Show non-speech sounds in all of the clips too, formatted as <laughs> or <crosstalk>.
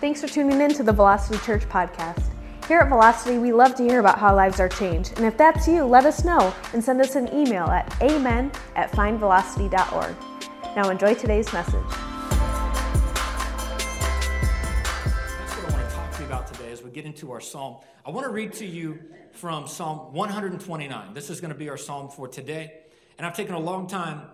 Thanks for tuning in to the Velocity Church podcast. Here at Velocity, we love to hear about how lives are changed. And if that's you, let us know and send us an email at amen at findvelocity.org. Now enjoy today's message. That's what I want to talk to you about today as we get into our psalm. I want to read to you from Psalm 129. This is going to be our psalm for today. And I've taken a long time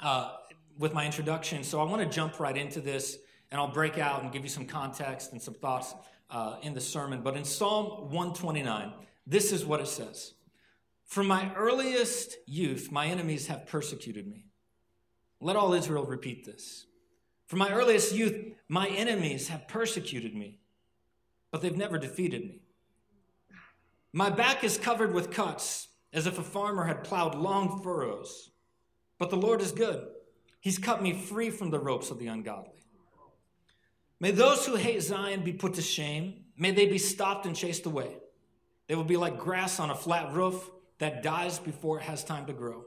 uh, with my introduction, so I want to jump right into this and I'll break out and give you some context and some thoughts uh, in the sermon. But in Psalm 129, this is what it says From my earliest youth, my enemies have persecuted me. Let all Israel repeat this. From my earliest youth, my enemies have persecuted me, but they've never defeated me. My back is covered with cuts, as if a farmer had plowed long furrows. But the Lord is good. He's cut me free from the ropes of the ungodly. May those who hate Zion be put to shame. May they be stopped and chased away. They will be like grass on a flat roof that dies before it has time to grow.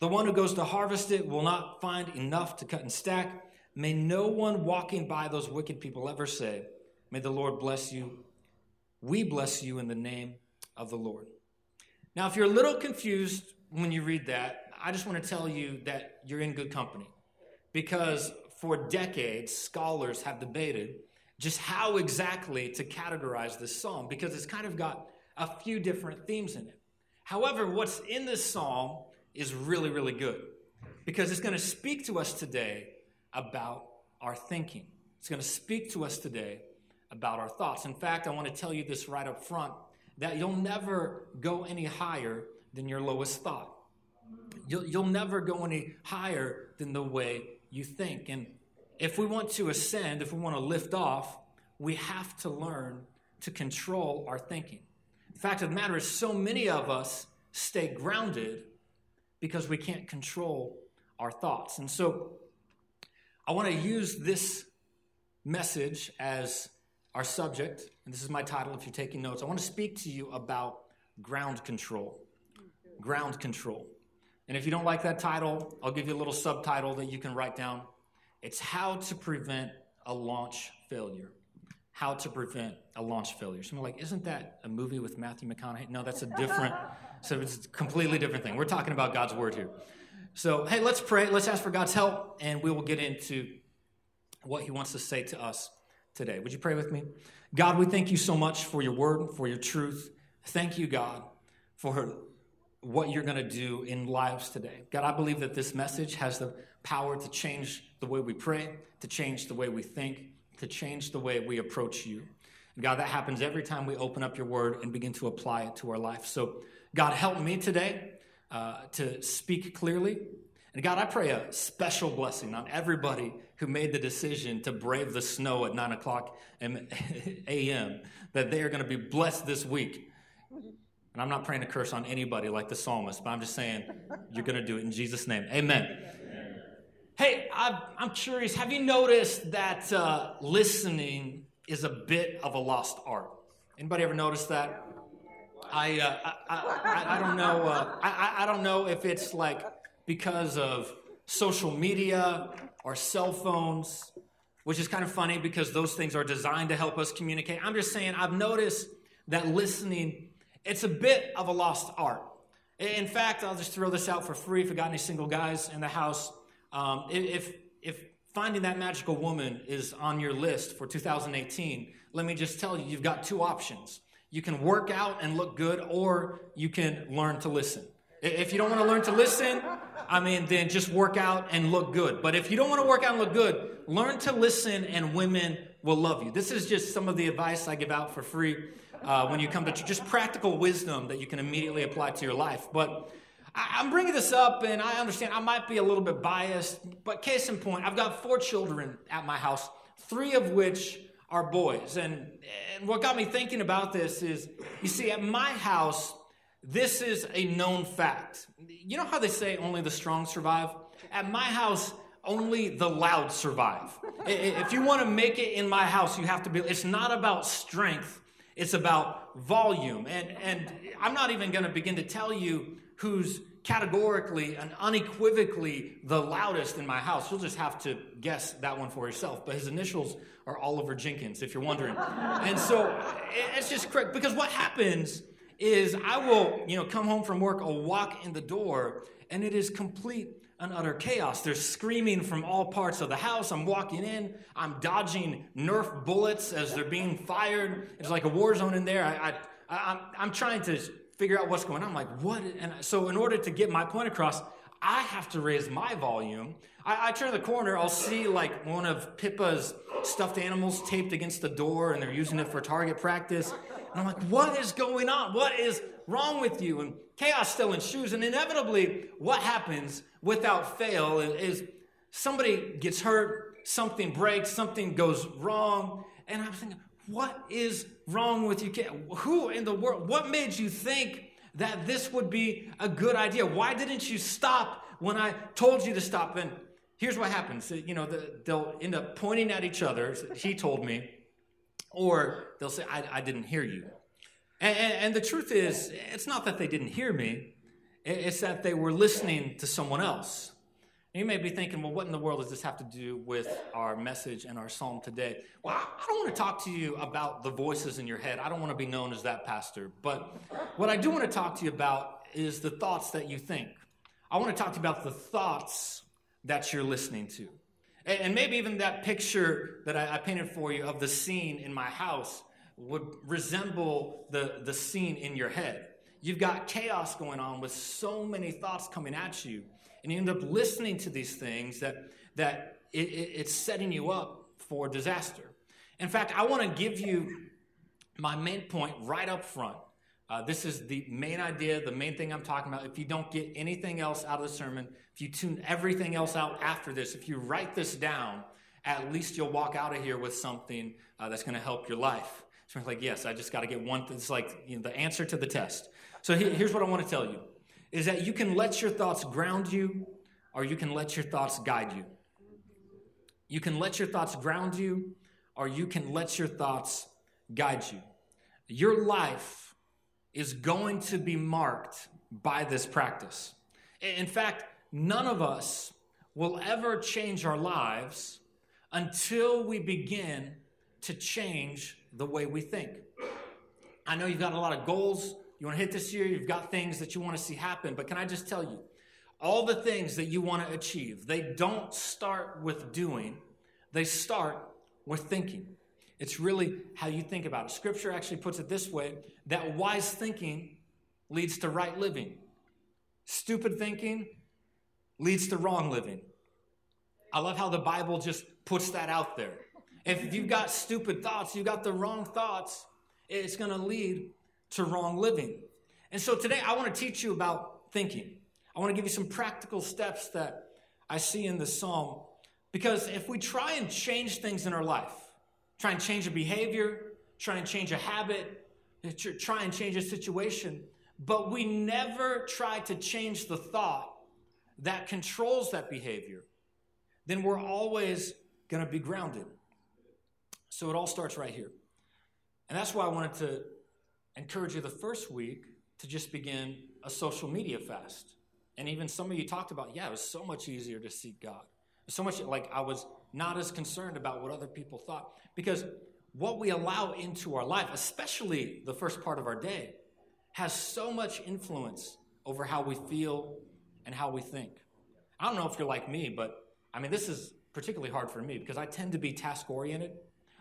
The one who goes to harvest it will not find enough to cut and stack. May no one walking by those wicked people ever say, May the Lord bless you. We bless you in the name of the Lord. Now, if you're a little confused when you read that, I just want to tell you that you're in good company because for decades, scholars have debated just how exactly to categorize this psalm because it's kind of got a few different themes in it. However, what's in this psalm is really, really good because it's going to speak to us today about our thinking. It's going to speak to us today about our thoughts. In fact, I want to tell you this right up front that you'll never go any higher than your lowest thought. You'll, you'll never go any higher than the way you think. And if we want to ascend, if we want to lift off, we have to learn to control our thinking. The fact of the matter is, so many of us stay grounded because we can't control our thoughts. And so I want to use this message as our subject, and this is my title if you're taking notes. I want to speak to you about ground control. Ground control. And if you don't like that title, I'll give you a little subtitle that you can write down. It's how to prevent a launch failure. How to prevent a launch failure. So like, isn't that a movie with Matthew McConaughey? No, that's a different, <laughs> so it's a completely different thing. We're talking about God's word here. So, hey, let's pray. Let's ask for God's help, and we will get into what He wants to say to us today. Would you pray with me? God, we thank you so much for your word, for your truth. Thank you, God, for what you're going to do in lives today. God, I believe that this message has the power to change the way we pray, to change the way we think, to change the way we approach you. God, that happens every time we open up your word and begin to apply it to our life. So, God, help me today uh, to speak clearly. And God, I pray a special blessing on everybody who made the decision to brave the snow at 9 o'clock a.m., <laughs> that they are going to be blessed this week and I'm not praying to curse on anybody like the psalmist, but I'm just saying you're going to do it in Jesus' name. Amen. Amen. Hey, I'm, I'm, curious. Have you noticed that uh, listening is a bit of a lost art? Anybody ever noticed that? I, uh, I, I, I, don't know. Uh, I, I don't know if it's like because of social media or cell phones, which is kind of funny because those things are designed to help us communicate. I'm just saying, I've noticed that listening it's a bit of a lost art. In fact, I'll just throw this out for free if you got any single guys in the house. Um, if, if finding that magical woman is on your list for 2018, let me just tell you, you've got two options. You can work out and look good, or you can learn to listen. If you don't want to learn to listen, I mean, then just work out and look good. But if you don't want to work out and look good, learn to listen, and women will love you. This is just some of the advice I give out for free uh, when you come to just practical wisdom that you can immediately apply to your life. But I, I'm bringing this up, and I understand I might be a little bit biased, but case in point, I've got four children at my house, three of which are boys. And, and what got me thinking about this is you see, at my house, this is a known fact. You know how they say only the strong survive? At my house, only the loud survive. if you want to make it in my house, you have to be, it's not about strength, it's about volume. And, and I'm not even going to begin to tell you who's categorically and unequivocally the loudest in my house. You'll just have to guess that one for yourself. But his initials are Oliver Jenkins, if you're wondering. and so it's just correct because what happens is I will, you know, come home from work, I'll walk in the door, and it is complete and utter chaos. There's screaming from all parts of the house. I'm walking in, I'm dodging Nerf bullets as they're being fired. It's like a war zone in there. I, I, I'm trying to figure out what's going on. I'm like, what? And so, in order to get my point across, I have to raise my volume. I, I, turn the corner, I'll see like one of Pippa's stuffed animals taped against the door, and they're using it for target practice. And I'm like, what is going on? What is wrong with you? And chaos still ensues. And inevitably, what happens without fail is somebody gets hurt, something breaks, something goes wrong. And I'm thinking, what is wrong with you? Who in the world, what made you think that this would be a good idea? Why didn't you stop when I told you to stop? And here's what happens you know, they'll end up pointing at each other. He told me, or they'll say, I, I didn't hear you. And, and, and the truth is, it's not that they didn't hear me, it's that they were listening to someone else. You may be thinking, well, what in the world does this have to do with our message and our psalm today? Well, I don't want to talk to you about the voices in your head. I don't want to be known as that pastor. But what I do want to talk to you about is the thoughts that you think. I want to talk to you about the thoughts that you're listening to. And maybe even that picture that I painted for you of the scene in my house would resemble the, the scene in your head. You've got chaos going on with so many thoughts coming at you and you end up listening to these things that, that it, it, it's setting you up for disaster. In fact, I want to give you my main point right up front. Uh, this is the main idea, the main thing I'm talking about. If you don't get anything else out of the sermon, if you tune everything else out after this, if you write this down, at least you'll walk out of here with something uh, that's going to help your life. So it's like, yes, I just got to get one. It's like you know, the answer to the test. So here's what I want to tell you is that you can let your thoughts ground you or you can let your thoughts guide you. You can let your thoughts ground you or you can let your thoughts guide you. Your life is going to be marked by this practice. In fact, none of us will ever change our lives until we begin to change the way we think. I know you've got a lot of goals you want to hit this year, you've got things that you want to see happen. But can I just tell you, all the things that you want to achieve, they don't start with doing, they start with thinking. It's really how you think about it. Scripture actually puts it this way that wise thinking leads to right living, stupid thinking leads to wrong living. I love how the Bible just puts that out there. If you've got stupid thoughts, you've got the wrong thoughts, it's going to lead to wrong living. And so today I want to teach you about thinking. I want to give you some practical steps that I see in the psalm. Because if we try and change things in our life, try and change a behavior, try and change a habit, try and change a situation, but we never try to change the thought that controls that behavior, then we're always going to be grounded. So it all starts right here. And that's why I wanted to encourage you the first week to just begin a social media fast. And even some of you talked about, yeah, it was so much easier to seek God. So much like I was not as concerned about what other people thought. Because what we allow into our life, especially the first part of our day, has so much influence over how we feel and how we think. I don't know if you're like me, but I mean, this is particularly hard for me because I tend to be task oriented.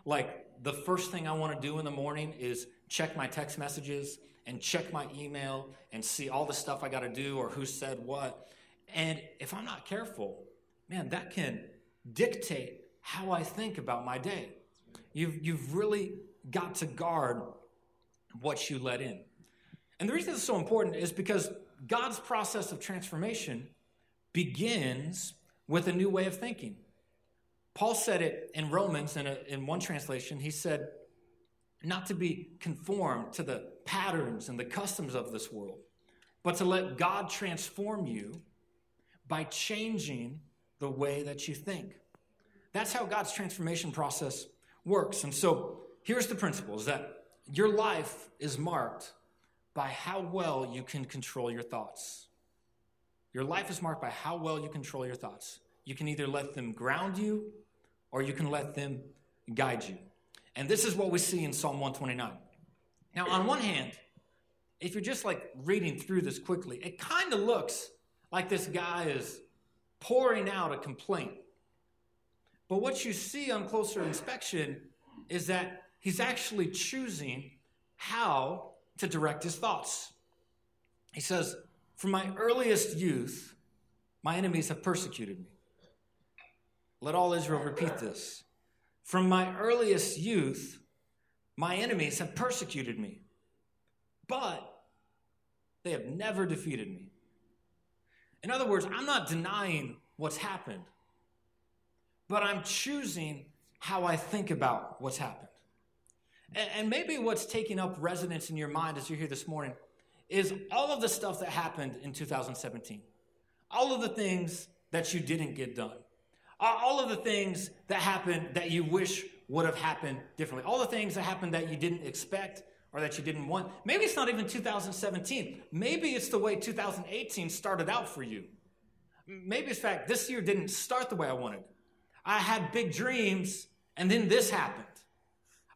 Like, the first thing I want to do in the morning is check my text messages and check my email and see all the stuff I got to do or who said what. And if I'm not careful, man, that can dictate how I think about my day. You've, you've really got to guard what you let in. And the reason it's so important is because God's process of transformation begins with a new way of thinking. Paul said it in Romans in, a, in one translation. He said, not to be conformed to the patterns and the customs of this world, but to let God transform you by changing the way that you think. That's how God's transformation process works. And so here's the principle is that your life is marked by how well you can control your thoughts. Your life is marked by how well you control your thoughts. You can either let them ground you or you can let them guide you. And this is what we see in Psalm 129. Now, on one hand, if you're just like reading through this quickly, it kind of looks like this guy is pouring out a complaint. But what you see on closer inspection is that he's actually choosing how to direct his thoughts. He says, From my earliest youth, my enemies have persecuted me. Let all Israel repeat this. From my earliest youth, my enemies have persecuted me, but they have never defeated me. In other words, I'm not denying what's happened, but I'm choosing how I think about what's happened. And maybe what's taking up resonance in your mind as you're here this morning is all of the stuff that happened in 2017, all of the things that you didn't get done, all of the things that happened that you wish would have happened differently, all the things that happened that you didn't expect or that you didn't want. Maybe it's not even 2017. Maybe it's the way 2018 started out for you. Maybe it's fact this year didn't start the way I wanted. I had big dreams and then this happened.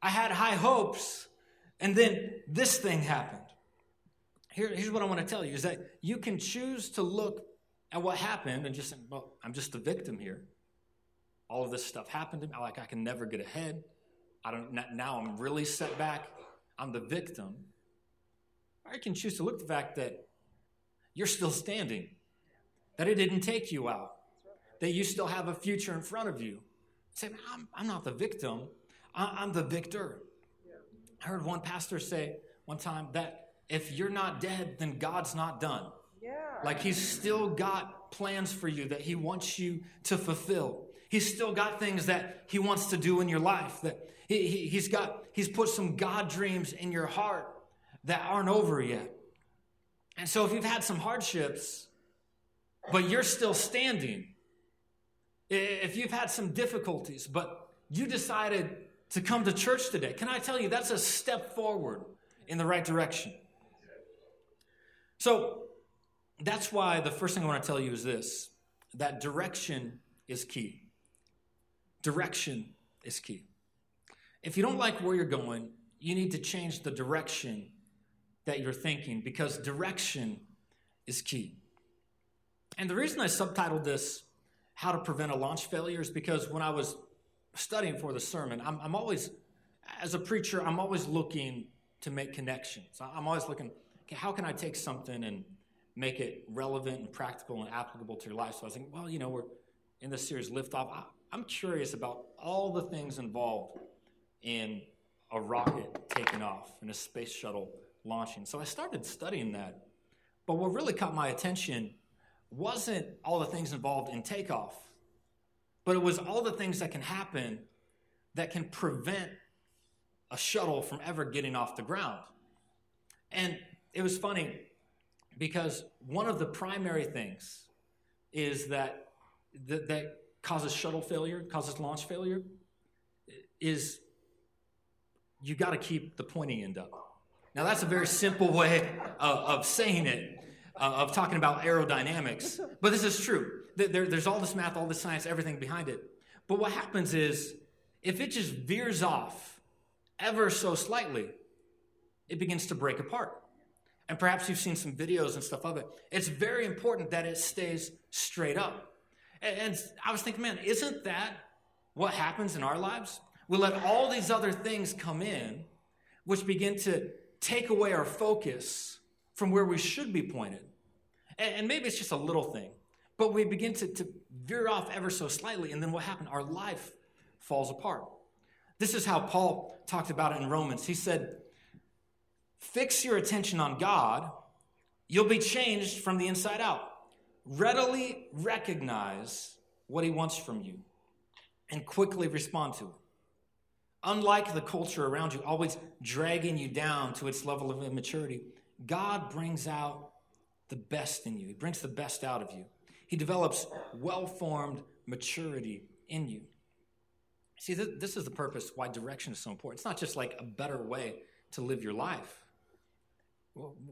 I had high hopes and then this thing happened. Here, here's what I want to tell you is that you can choose to look at what happened and just say, well, I'm just the victim here. All of this stuff happened to me. Like I can never get ahead. I don't now I'm really set back. I'm the victim. Or you can choose to look at the fact that you're still standing, that it didn't take you out, that you still have a future in front of you. Say, I'm, I'm not the victim, I'm the victor. I heard one pastor say one time that if you're not dead, then God's not done. Yeah. Like he's still got plans for you that he wants you to fulfill. He's still got things that he wants to do in your life. That he, he, he's got, he's put some God dreams in your heart that aren't over yet. And so if you've had some hardships, but you're still standing, if you've had some difficulties, but you decided to come to church today, can I tell you that's a step forward in the right direction? So that's why the first thing I want to tell you is this that direction is key. Direction is key. If you don't like where you're going, you need to change the direction that you're thinking because direction is key. And the reason I subtitled this, How to Prevent a Launch Failure, is because when I was studying for the sermon, I'm, I'm always, as a preacher, I'm always looking to make connections. I'm always looking, okay, how can I take something and make it relevant and practical and applicable to your life? So I was thinking, well, you know, we're in this series, Lift Off. I'm curious about all the things involved in a rocket taking off and a space shuttle launching. So I started studying that. But what really caught my attention wasn't all the things involved in takeoff, but it was all the things that can happen that can prevent a shuttle from ever getting off the ground. And it was funny because one of the primary things is that that, that causes shuttle failure, causes launch failure, is you got to keep the pointy end up. Now, that's a very simple way of, of saying it, uh, of talking about aerodynamics, but this is true. There, there's all this math, all this science, everything behind it. But what happens is, if it just veers off ever so slightly, it begins to break apart. And perhaps you've seen some videos and stuff of it. It's very important that it stays straight up. And I was thinking, man, isn't that what happens in our lives? We let all these other things come in, which begin to take away our focus from where we should be pointed. And maybe it's just a little thing, but we begin to, to veer off ever so slightly, and then what happened? Our life falls apart. This is how Paul talked about it in Romans. He said, Fix your attention on God, you'll be changed from the inside out readily recognize what he wants from you and quickly respond to it. Unlike the culture around you, always dragging you down to its level of immaturity, God brings out the best in you. He brings the best out of you. He develops well formed maturity in you. See, this is the purpose why direction is so important. It's not just like a better way to live your life.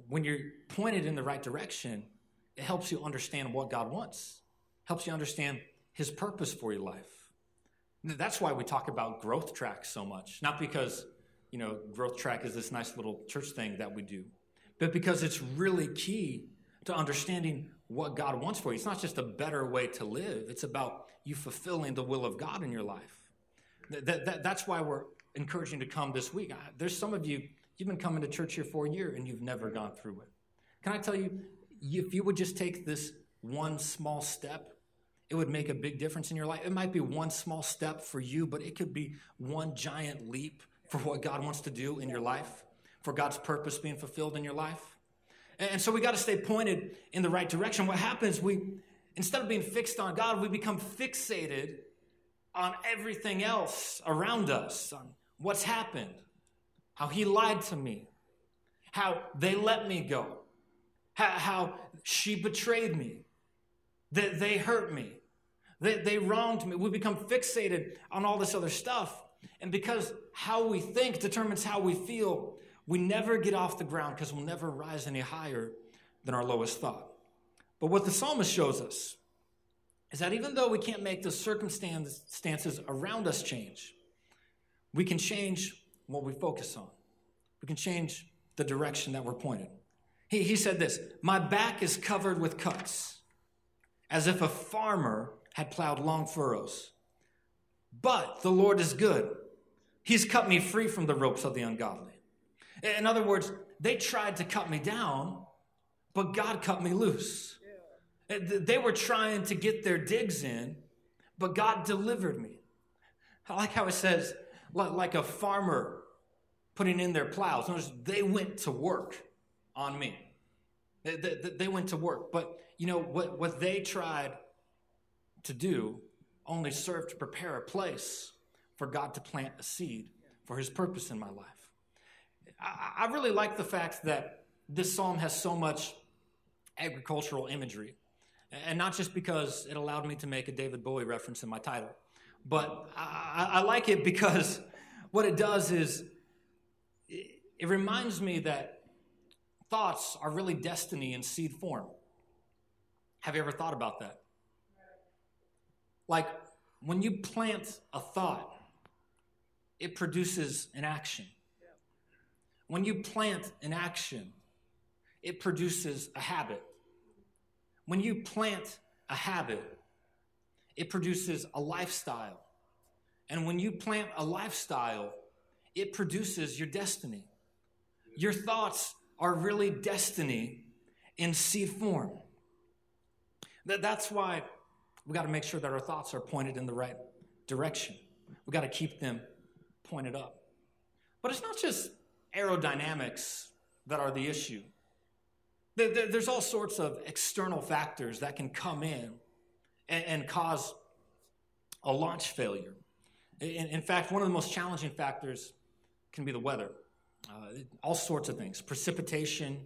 when you're pointed in the right direction, it helps you understand what God wants, helps you understand His purpose for your life. That's why we talk about growth track so much, not because you know growth track is this nice little church thing that we do, but because it's really key to understanding what God wants for you. It's not just a better way to live; it's about you fulfilling the will of God in your life. That, that, that's why we're encouraging to come this week. There's some of you You've been coming to church here for a year and you've never gone through it. Can I tell you, if you would just take this one small step, it would make a big difference in your life. It might be one small step for you, but it could be one giant leap for what God wants to do in your life, for God's purpose being fulfilled in your life. And so we got to stay pointed in the right direction. What happens, we, instead of being fixed on God, we become fixated on everything else around us, on what's happened, how he lied to me, how they let me go, how, she betrayed me, that they hurt me, that they wronged me. We become fixated on all this other stuff. And because how we think determines how we feel, we never get off the ground because we'll never rise any higher than our lowest thought. But what the psalmist shows us is that even though we can't make the circumstances around us change, we can change what we focus on. We can change the direction that we're pointed. He, he said this My back is covered with cuts, as if a farmer had plowed long furrows. But the Lord is good. He's cut me free from the ropes of the ungodly. In other words, they tried to cut me down, but God cut me loose. They were trying to get their digs in, but God delivered me. I like how it says, like a farmer putting in their plows. Notice they went to work on me. They, they, they, went to work. But, you know, what, what they tried to do only served to prepare a place for God to plant a seed for his purpose in my life. I, I really like the fact that this psalm has so much agricultural imagery. And not just because it allowed me to make a David Bowie reference in my title, but I, I like it because what it does is it, it reminds me that thoughts are really destiny in seed form. Have you ever thought about that? Like when you plant a thought, it produces an action. When you plant an action, it produces a habit. When you plant a habit, it produces a lifestyle. And when you plant a lifestyle, it produces your destiny. Your thoughts are really destiny in seed form. That, that's why we got to make sure that our thoughts are pointed in the right direction. We got to keep them pointed up. But it's not just aerodynamics that are the issue. There's all sorts of external factors that can come in and cause a launch failure. In fact, one of the most challenging factors can be the weather, uh, all sorts of things precipitation,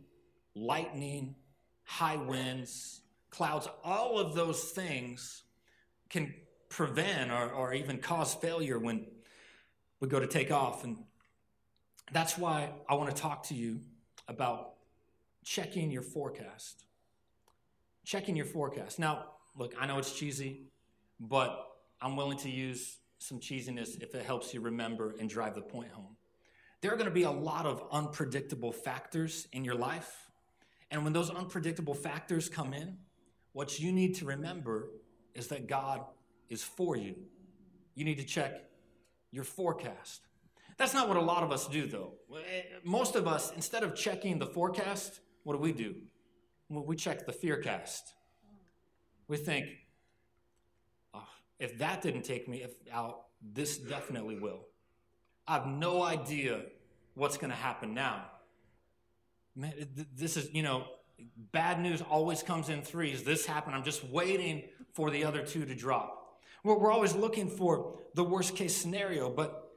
lightning, high winds, clouds, all of those things can prevent or, or even cause failure when we go to take off. And that's why I want to talk to you about checking your forecast. Checking your forecast. Now, look, I know it's cheesy, but I'm willing to use some cheesiness if it helps you remember and drive the point home there are going to be a lot of unpredictable factors in your life. And when those unpredictable factors come in, what you need to remember is that God is for you. You need to check your forecast. That's not what a lot of us do, though. Eh, most of us, instead of checking the forecast, what do we do? we check the fearcast. We think, oh, if that didn't take me out, this definitely will. I have no idea what's going to happen now. Man, this is, you know, bad news always comes in threes. This happened. I'm just waiting for the other two to drop. We're, we're always looking for the worst case scenario, but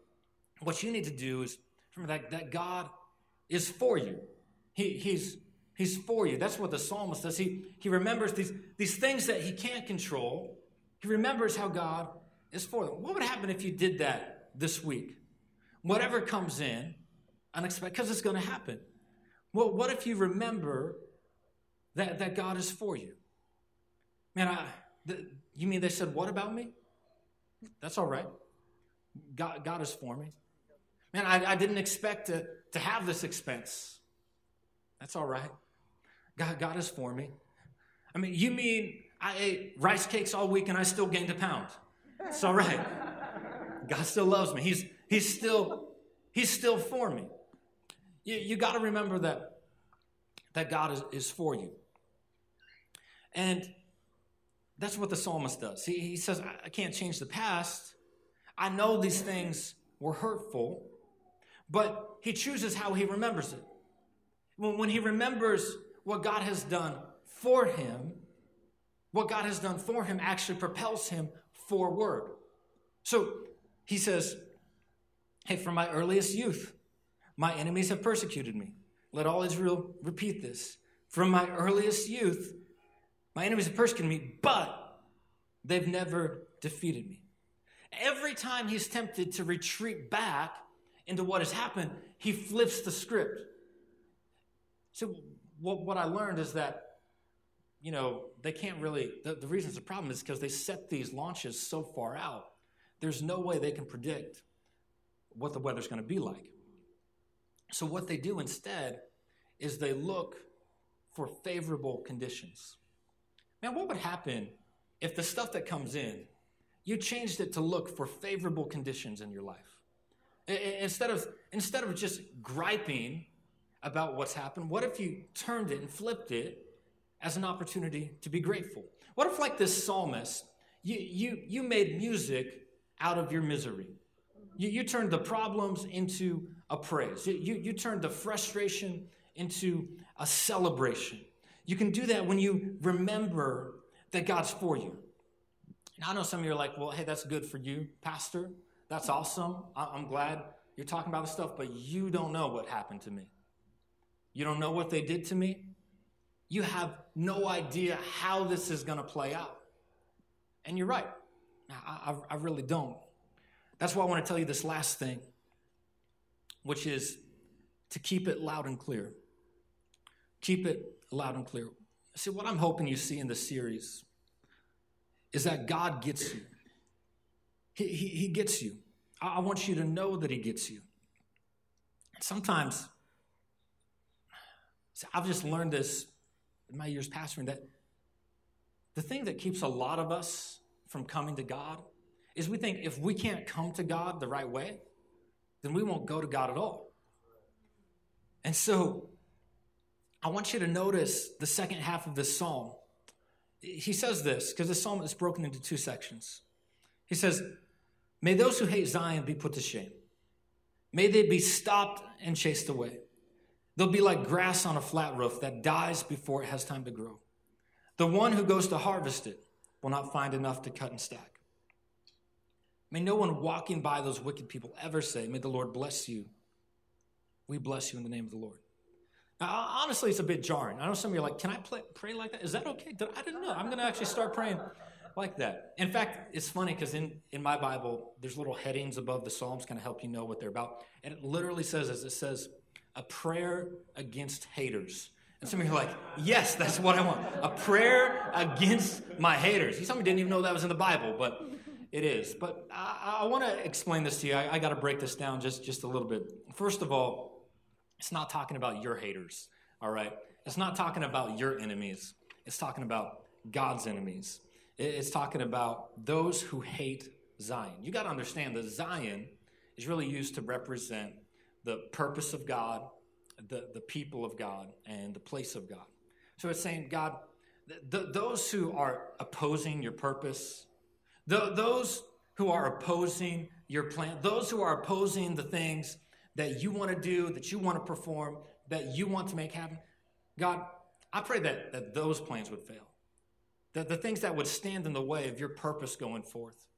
what you need to do is remember that, that God is for you. He, he's, he's for you. That's what the psalmist does. He, he remembers these, these things that he can't control. He remembers how God is for them. What would happen if you did that this week? Whatever comes in, unexpected, because it's going to happen. Well, what if you remember that, that God is for you? Man, I, the, you mean they said, What about me? That's all right. God, God is for me. Man, I, I didn't expect to, to have this expense. That's all right. God, God is for me. I mean, you mean I ate rice cakes all week and I still gained a pound? It's all right. God still loves me. He's, he's, still, he's still for me. You, you got to remember that, that God is, is for you. And that's what the psalmist does. He, he says, I can't change the past. I know these things were hurtful, but he chooses how he remembers it. When, when he remembers what God has done for him, what God has done for him actually propels him forward. So he says, Hey, from my earliest youth, my enemies have persecuted me. Let all Israel repeat this. From my earliest youth, my enemies have persecuted me, but they've never defeated me. Every time he's tempted to retreat back into what has happened, he flips the script. So, what, what I learned is that, you know, they can't really, the, the reason it's a problem is because they set these launches so far out. There's no way they can predict what the weather's going to be like. So, what they do instead is they look for favorable conditions. Man, what would happen if the stuff that comes in, you changed it to look for favorable conditions in your life? Instead of, instead of just griping about what's happened, what if you turned it and flipped it as an opportunity to be grateful? What if, like this psalmist, you, you, you made music out of your misery? You, you turned the problems into a praise. You, you, you turned the frustration into a celebration. You can do that when you remember that God's for you. And I know some of you are like, well, hey, that's good for you, Pastor. That's awesome. I'm glad you're talking about this stuff, but you don't know what happened to me. You don't know what they did to me. You have no idea how this is going to play out. And you're right. I, I, I really don't. That's why I want to tell you this last thing, which is to keep it loud and clear. Keep it loud and clear. See, what I'm hoping you see in this series is that God gets you. He, he, he gets you. I, I want you to know that He gets you. Sometimes, see, I've just learned this in my years pastoring that the thing that keeps a lot of us from coming to God is we think if we can't come to God the right way, then we won't go to God at all. And so I want you to notice the second half of this psalm. He says this because the psalm is broken into two sections. He says, May those who hate Zion be put to shame. May they be stopped and chased away. They'll be like grass on a flat roof that dies before it has time to grow. The one who goes to harvest it will not find enough to cut and stack. May no one walking by those wicked people ever say, May the Lord bless you. We bless you in the name of the Lord. Now, honestly, it's a bit jarring. I know some of you are like, can I play, pray like that? Is that okay? I didn't know. I'm going to actually start praying like that. In fact, it's funny because in, in my Bible, there's little headings above the Psalms kind of help you know what they're about. And it literally says as it says, a prayer against haters. And some of you are like, yes, that's what I want. A prayer against my haters. Some of you didn't even know that was in the Bible, but it is. But I, I want to explain this to you. I, I got to break this down just, just a little bit. First of all, it's not talking about your haters, all right? It's not talking about your enemies. It's talking about God's enemies. It's talking about those who hate Zion. You got to understand that Zion is really used to represent the purpose of God, the, the people of God, and the place of God. So it's saying, God, th- th- those who are opposing your purpose, th- those who are opposing your plan, those who are opposing the things that you want to do, that you want to perform, that you want to make happen. God, I pray that, that those plans would fail. That the things that would stand in the way of your purpose going forth,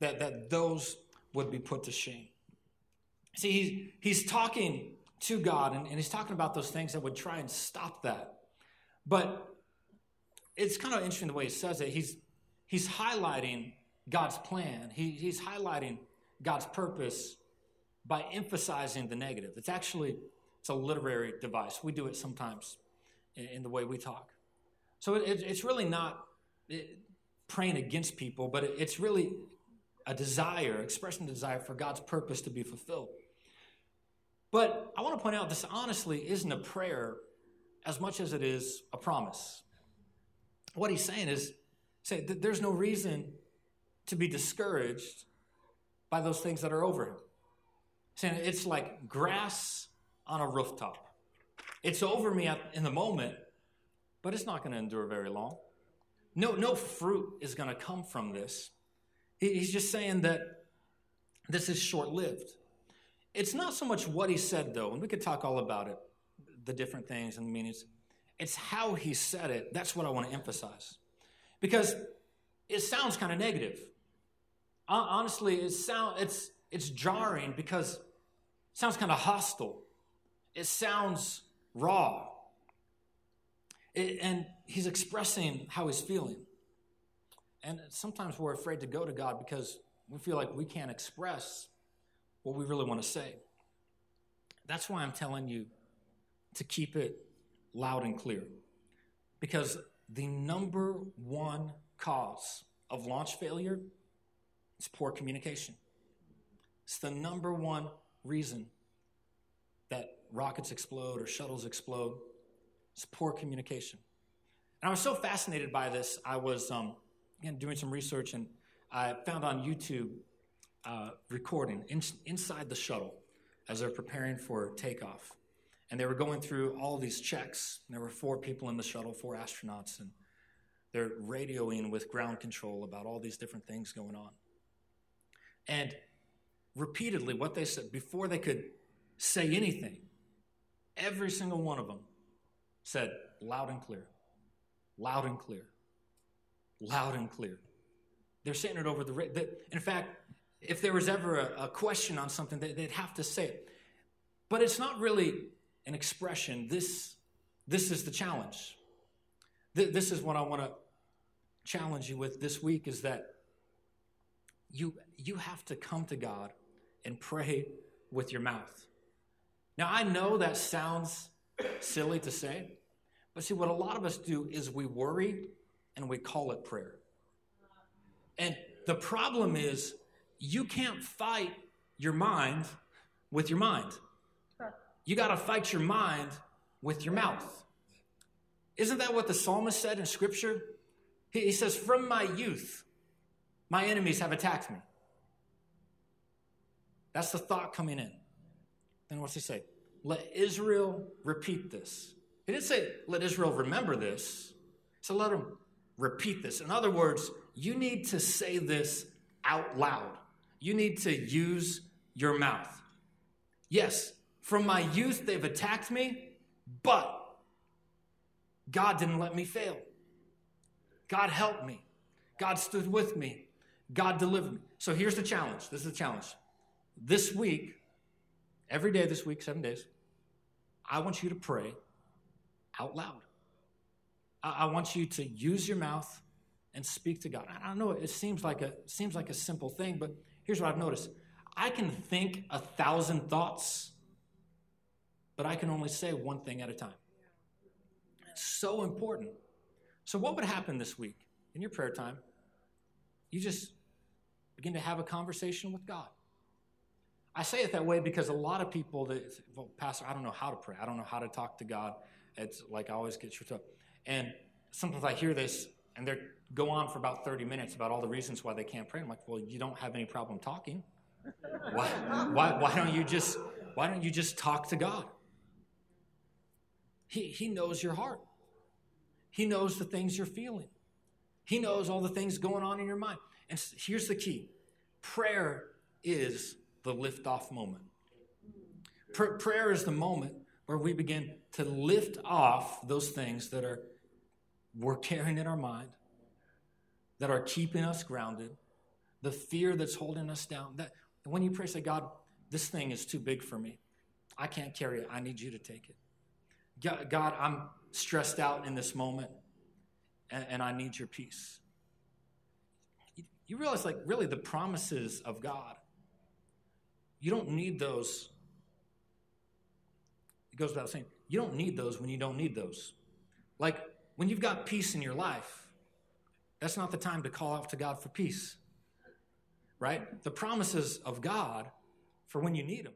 that, that those would be put to shame. See, he's, he's talking to God and, and he's talking about those things that would try and stop that. But it's kind of interesting the way he says it. He's, he's highlighting God's plan, he, he's highlighting God's purpose by emphasizing the negative. It's actually It's a literary device. We do it sometimes in, in the way we talk. So it, it's really not it, praying against people, but it, it's really a desire, expressing desire for God's purpose to be fulfilled. But I want to point out this honestly isn't a prayer as much as it is a promise. What he's saying is, say there's no reason to be discouraged by those things that are over him. Saying it's like grass on a rooftop. It's over me in the moment, but it's not going to endure very long. No, no fruit is going to come from this. He's just saying that this is short lived. It's not so much what he said, though, and we could talk all about it, the different things and the meanings. It's how he said it. That's what I want to emphasize. Because it sounds kind of negative. Honestly, it sound, it's, it's jarring because it sounds kind of hostile. It sounds raw. It, and he's expressing how he's feeling. And sometimes we're afraid to go to God because we feel like we can't express what we really want to say. That's why I'm telling you to keep it loud and clear. Because the number one cause of launch failure is poor communication. It's the number one reason that rockets explode or shuttles explode. It's poor communication. And I was so fascinated by this, I was um, again doing some research and I found on YouTube uh, recording in, inside the shuttle as they're preparing for takeoff. And they were going through all these checks. There were four people in the shuttle, four astronauts, and they're radioing with ground control about all these different things going on. And repeatedly, what they said before they could say anything, every single one of them said loud and clear, loud and clear, loud and clear. They're saying it over the. radio. In fact, if there was ever a, a question on something, they, would have to say it. But it's not really an expression. This, this is the challenge. Th- this is what I want to challenge you with this week is that you, you have to come to God and pray with your mouth. Now, I know that sounds silly to say, but see, what a lot of us do is we worry and we call it prayer. And the problem is you can't fight your mind with your mind. You got to fight your mind with your mouth. Isn't that what the psalmist said in Scripture? He, says, From my youth, my enemies have attacked me. That's the thought coming in. Then what's he say? Let Israel repeat this. He didn't say, Let Israel remember this. So let them repeat this. In other words, you need to say this out loud you need to use your mouth. Yes, from my youth, they've attacked me, but God didn't let me fail. God helped me. God stood with me. God delivered me. So here's the challenge. This is the challenge. This week, every day this week, seven days, I want you to pray out loud. I want you to use your mouth and speak to God. I don't know, it seems like a seems like a simple thing, but Here's what I've noticed I can think a thousand thoughts, but I can only say one thing at a time. It's so important. So, what would happen this week in your prayer time? You just begin to have a conversation with God. I say it that way because a lot of people that, well, Pastor, I don't know how to pray. I don't know how to talk to God. It's like I always get tripped up. And sometimes I hear this and they go on for about 30 minutes about all the reasons why they can't pray. I'm like, well, you don't have any problem talking. Why, why, why don't you just why don't you just talk to God? He, he knows your heart. He knows the things you're feeling. He knows all the things going on in your mind. And here's the key prayer is the lift-off moment. Pr- prayer is the moment where we begin to lift off those things that are we're carrying in our mind that are keeping us grounded, the fear that's holding us down. That when you pray, say, God, this thing is too big for me. I can't carry it. I need you to take it. God, I'm stressed out in this moment, and, and I need your peace. You realize, like, really, the promises of God, you don't need those. It goes without saying, you don't need those when you don't need those. Like when you've got peace in your life, that's not the time to call out to God for peace. Right? The promises of God for when you need them.